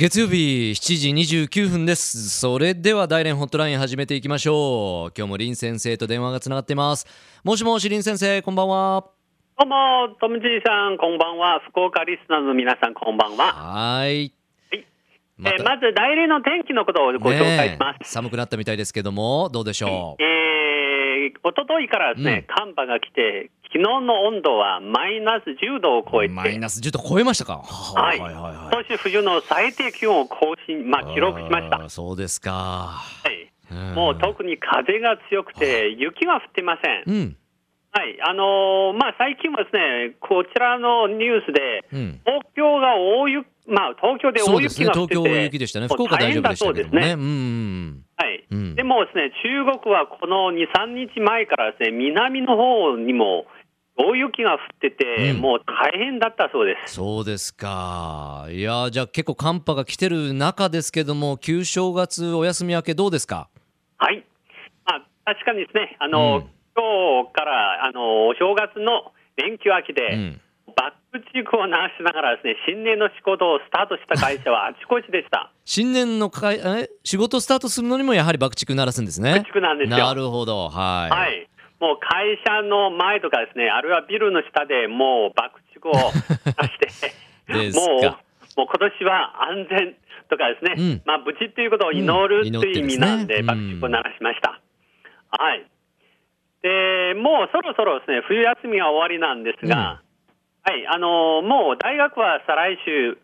月曜日7時29分です。それでは大連ホットライン始めていきましょう。今日も林先生と電話がつながっています。もしもし林先生こんばんは。どうも、トムジーさん、こんばんは。福岡リスナーの皆さん、こんばんは。はい。まえーまず、大連の天気のことをご紹介します。ねえ寒くなったみたいですけどもどうでしょう？えー、一昨日からですね、寒波が来て、昨日の温度はマイナス10度を超えて、マイナス10度超えましたか？はい、はいはいはい今年冬の最低気温を更新、まあ、記録しました。そうですか。はい、うん。もう特に風が強くて、雪は降ってません。うん。はい、あのーまあ、最近はですね、こちらのニュースで、うん。東京が大雪、まあ、東京で大雪が降ってて、東京大雪でしたね。福岡大丈夫でしたけどもね。はい。うん。でもですね、中国はこの2、3日前からですね、南の方にも大雪が降ってて、うん。もう大変だったそうです。そうですか。いやじゃあ結構寒波が来てる中ですけども旧正月お休み明けどうですか？はい。まあ、確かにですね、あの、うん。今日から、あの、お正月の連休明けで、うん。バックチークを流しながらですね、新年の仕事をスタートした会社はあちこちでした。新年のかいえ？仕事スタートするのにもやはり爆竹鳴らすんですね。爆竹なんですよ。なるほど。はい、はい。もう会社の前とかですね、あるいはビルの下でもう爆竹を 出して、もう、か。もう今年は安全とかですね、うん。まあ無事っていうことを祈るうんという意味なんで、爆竹を鳴らしました。はい。で、もうそろそろですね、冬休みが終わりなんですが、はい、あのもう大学は再来週、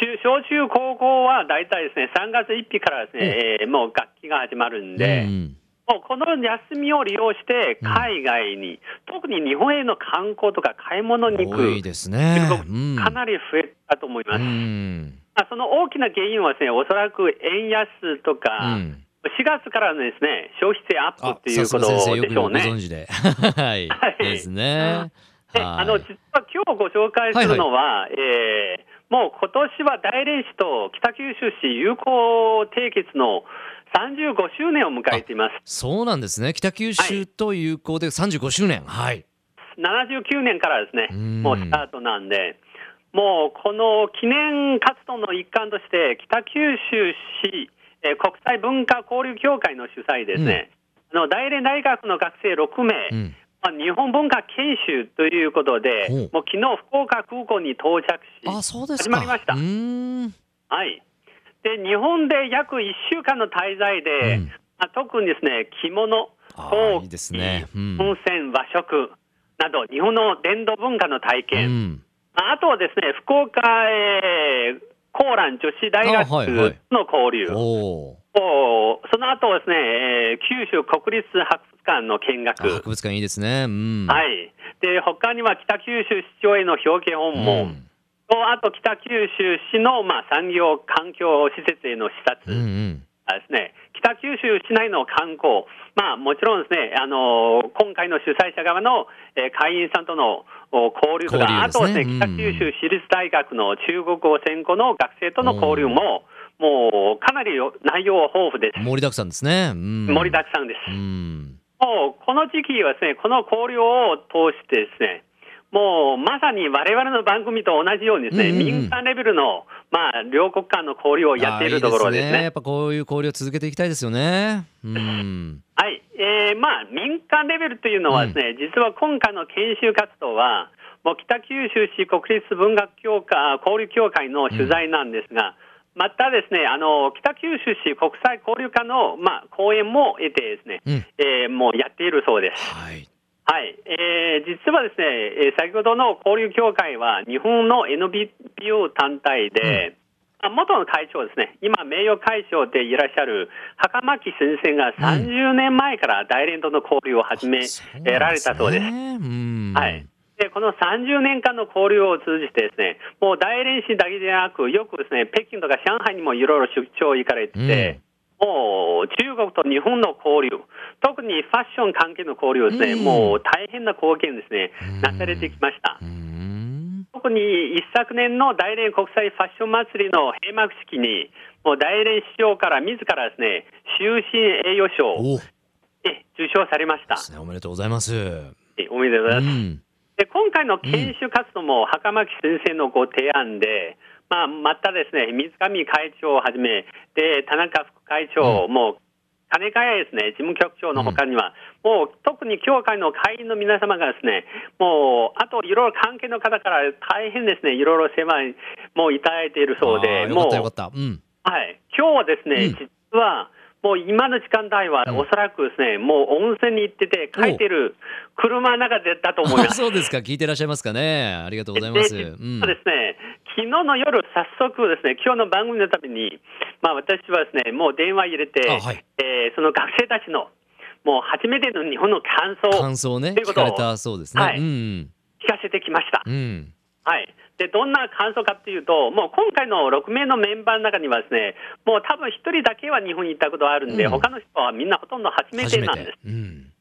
中小中高校は大体ですね、3月1日からですね、えーもう学期が始まるんで、うんもうこの休みを利用して、海外に、特に日本への観光とか買い物に行く、多いですね。うん。かなり増えたと思います。うん。まあ、その大きな原因はですね、おそらく円安とか、うん。4月からのですね、消費税アップあっていうことさすが先生よくごでしょうね。存知で。はい、はい。ですねあの実は今日ご紹介するのは、えーもう今年は大連市と北九州市友好締結の35周年を迎えています。そうなんですね。北九州と友好で35周年。はい。79年からですね。うん、もうスタートなんで、もうこの記念活動の一環として、北九州市、えー国際文化交流協会の主催ですね、あの大連大学の学生6名、うん。まあ、日本文化研修ということでもう昨日福岡空港に到着し、あそうですか。始まりました。はい、で日本で約1週間の滞在で、うん。まあ、特にですね着物、あ陶器ーいいですね。うん。温泉、和食など、日本の伝統文化の体う験、ん。まああとはですね福岡、えー、コーラン女子大学あはいはい。の交流、おその後はですね、えー九州国立博物館の見学。博物館いいですね。うん。はい、で他には北九州市長への表敬訪問、あと北九州市の、まあ、産業環境施設への視察、うんうん。あですね、北九州市内の観光、まあ、もちろんですね、あの今回の主催者側の、えー会員さんとのお交流とか、ね。あとはですね、うん北九州市立大学の中国語専攻の学生との交流も、もうかなり内容豊富です。盛りだくさんですね。うん。盛りだくさんです。うん。もうこの時期はですね、この交流を通してですね、もうまさに我々の番組と同じようにですね、うんうんうん。民間レベルの、まあ、両国間の交流をやっているところですね。いいやっぱこういう交流を続けていきたいですよね。うん。はい、えーまあ、民間レベルというのはですね、実は今回の研修活動は、もう北九州市国立文学協会交流協会の取材なんですが、またですね、あの北九州市国際交流課の、まあ、講演も得てですね、うん。えーもうやっているそうです。はいはい、えー実はですね、えー先ほどの交流協会は日本の NPO 団体で、あ元の会長ですね、今、名誉会長でいらっしゃる袴木先生が30年前から大連との交流を始められたそうです。ねうん。はい。でこの30年間の交流を通じてですね、もう大連市だけでなく、よくですね、北京とか上海にもいろいろ出張行かれてて、もう中国と日本の交流、特にファッション関係の交流ですね、うん。もう大変な貢献ですねうん、なされてきました。う。ん。特に一昨年の大連国際ファッション祭りの閉幕式に、もう大連市長から自らですね、終身栄誉賞を受賞されました。おめでとうございます。えおめでとうございます。うん。で今回の研修活動も袴木先生のご提案で、まあ、またですね、水上会長をはじめ、で、田中副会長も、金谷ですね、事務局長のほかには、もう特に協会の会員の皆様がですね、もう、あといろいろ関係の方から大変ですね、いろいろ世話もういただいているそうで、もうったよかった。うん。はい、今日はですね、うん。実は、もう今の時間帯は、うん。おそらくですね、もう温泉に行ってて、帰ってる車の中でだと思いまあす。そうですか。聞いてらっしゃいますかね。ありがとうございます。でうんですね、昨日の夜、早速ですね、今日の番組のために、まあ、私はですね、もう電話入れて、あはいえーその学生たちの、もう初めての日本の感想を感想ねということを聞かれたそうですねはいうん聞かせてきました。うんうんはい。で、どんな感想かっていうと、もう今回の6名のメンバーの中にはですね、もう多分1人だけは日本に行ったことがあるんで、うん他の人はみんなほとんど初めてなんですて。うんはい。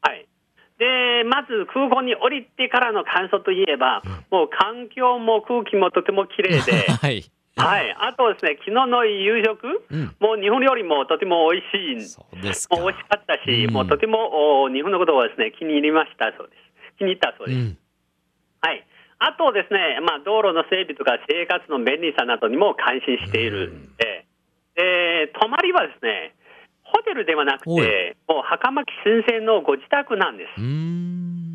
で、まず空港に降りてからの感想といえば、もう環境も空気もとても綺麗で、はい。はい。あとですね、昨日の夕食、うん。もう日本料理もとても美味しい、そうですか。もう美味しかったし、うん。もうとてもお日本のことをですね、気に入りましたそうです。気に入ったそうです。うん。はい。あとですね、まあ、道路の整備とか生活の便利さなどにも関心しているんで、で、泊まりはですね、ホテルではなくて、もう袴木先生のご自宅なんです。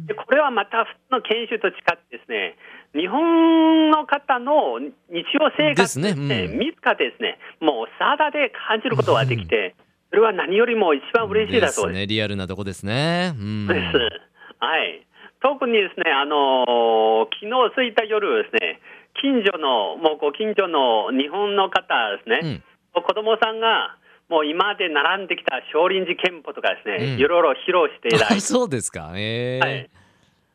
でこれはまた普通の研修と違ってですね、日本の方の日常生活ですね。うん。自らですね、もう肌で感じることができて、それは何よりも一番嬉しいだそうです。ね。リアルなとこですね。うん。です。はい。特にですね、あのー昨日過ぎた夜ですね、近所の、もうご近所の日本の方ですね、うん。子供さんが、もう今まで並んできた少林寺拳法とかですね、うん。いろいろ披露していただいあて、そうですか。ええはい。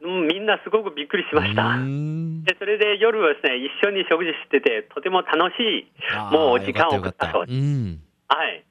うんみんなすごくびっくりしました。うーん。でそれで夜はですね、一緒に食事してて、とても楽しい、もう時間を送ったたそうです。うん。はい。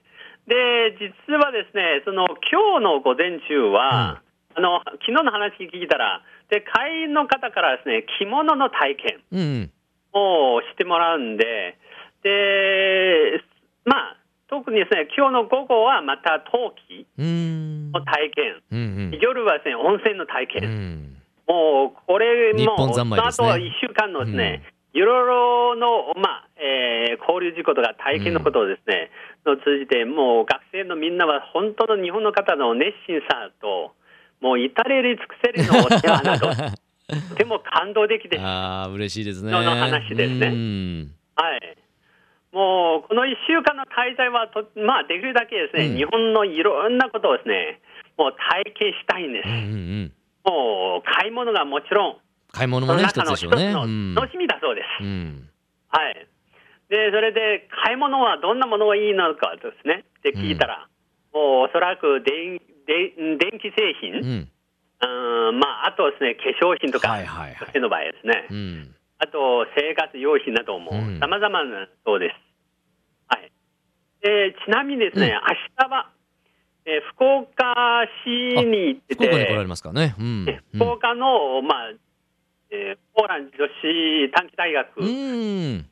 で、実はですね、その今日の午前中は、あの昨日の話聞いたら、で会員の方からですね、着物の体験うん。をしてもらうんで、で、まあ、特にですね、今日の午後はまた陶器うん。の体験、うんうん。夜はですね、温泉の体験。うん。もうこれ日も、ね。その後1週間のですね、いろいろの、まあえー交流事故とか体験のことをですね、の通じて、もう学生のみんなは本当の日本の方の熱心さと、もう至れり尽くせりのお世話など、とても感動的です。ああ嬉しいですね。の話ですね。うん。はい。もうこの1週間の滞在はと、まあ、できるだけですね、うん。日本のいろんなことをですね、もう体験したいんです。うん。うんうん。もう買い物がもちろん、買い物もね一つでしょうね。その中のうん。一つの楽しみだそうです。うん。はい。で、それで、買い物はどんなものがいいのかですね、って聞いたら、もうおそらく電電電気製品、ううんん、まあ、あとですね、化粧品とか、はいはいはい。の場合ですね、うんあと生活用品などもうん、さまざまなそうです。はい。で、ちなみにですね、うん。明日は、えー福岡市に行って福岡に来られて、ますかね。うん。え福岡の、まあ、えーポーランド女子短期大学、うん。で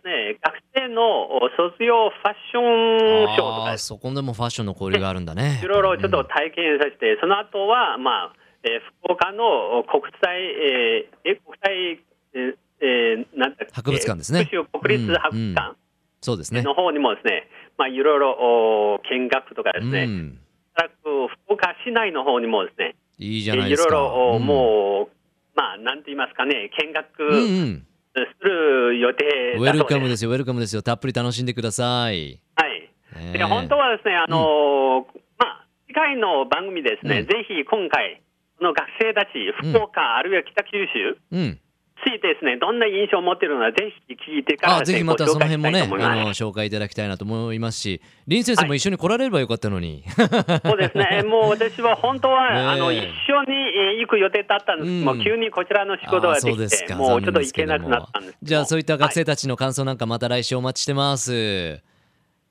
すね、学生の卒業ファッションショーとかそこでもファッションの交流があるんだね。いろいろちょっと体験させて、その後は、まあ、えー福岡の国際、えーえ国際、えーえーなん博物館ですね。福州国立博物館そうですね。の方にもですね、まあ、いろいろお見学とかですね、うん。福岡市内の方にもですね、いいじゃないですか。いろいろもう、まあ、なんて言いますかね、見学うんうん。する予定ウェル。カムですよウェルカムですよ。たっぷり楽しんでください。はい。ねで本当はですね、あのーまあ、次回の番組ですね、うん。ぜひ今回、この学生たち、福岡、あるいは北九州うんついてですね、どんな印象を持っているのか、ぜひ聞いてからぜひまたその辺もねあの紹介いただきたいなと思いますし林先生も一緒に来られればよかったのに。そうですね、もう私は本当は、ねえ。あの一緒にえー行く予定だったんです。けども、うん急にこちらの仕事ができて、ですか。もうちょっと行けなくなったんですじゃあそういった学はい生たちの感想なんかまた来週お待ちしてます。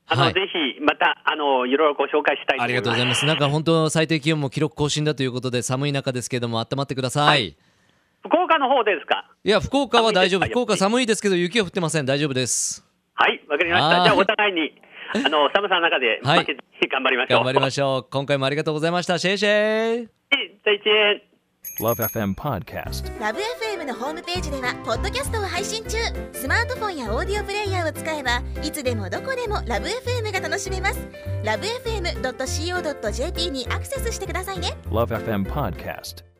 あのはい。ぜひまたあのいろいろご紹介したいと思います。ありがとうございます。なんか本当最低気温も記録更新だということで寒い中ですけども温まってください、、はいい福岡の方ですか？いや、福岡は大丈夫。福岡寒いですけど、雪は降ってません。大丈夫です。はい、わかりました。じゃあ、お互いに、あの、寒さの中で、はい、頑張りましょう。頑張りましょう。今回もありがとうございました。シェイシェイ。再见。LoveFM Podcast。LoveFM のホームページでは、ポッドキャストを配信中。スマートフォンやオーディオプレイヤーを使えば、いつでもどこでも LoveFM が楽しめます。LoveFM.co.jp にアクセスしてくださいね。LoveFM Podcast。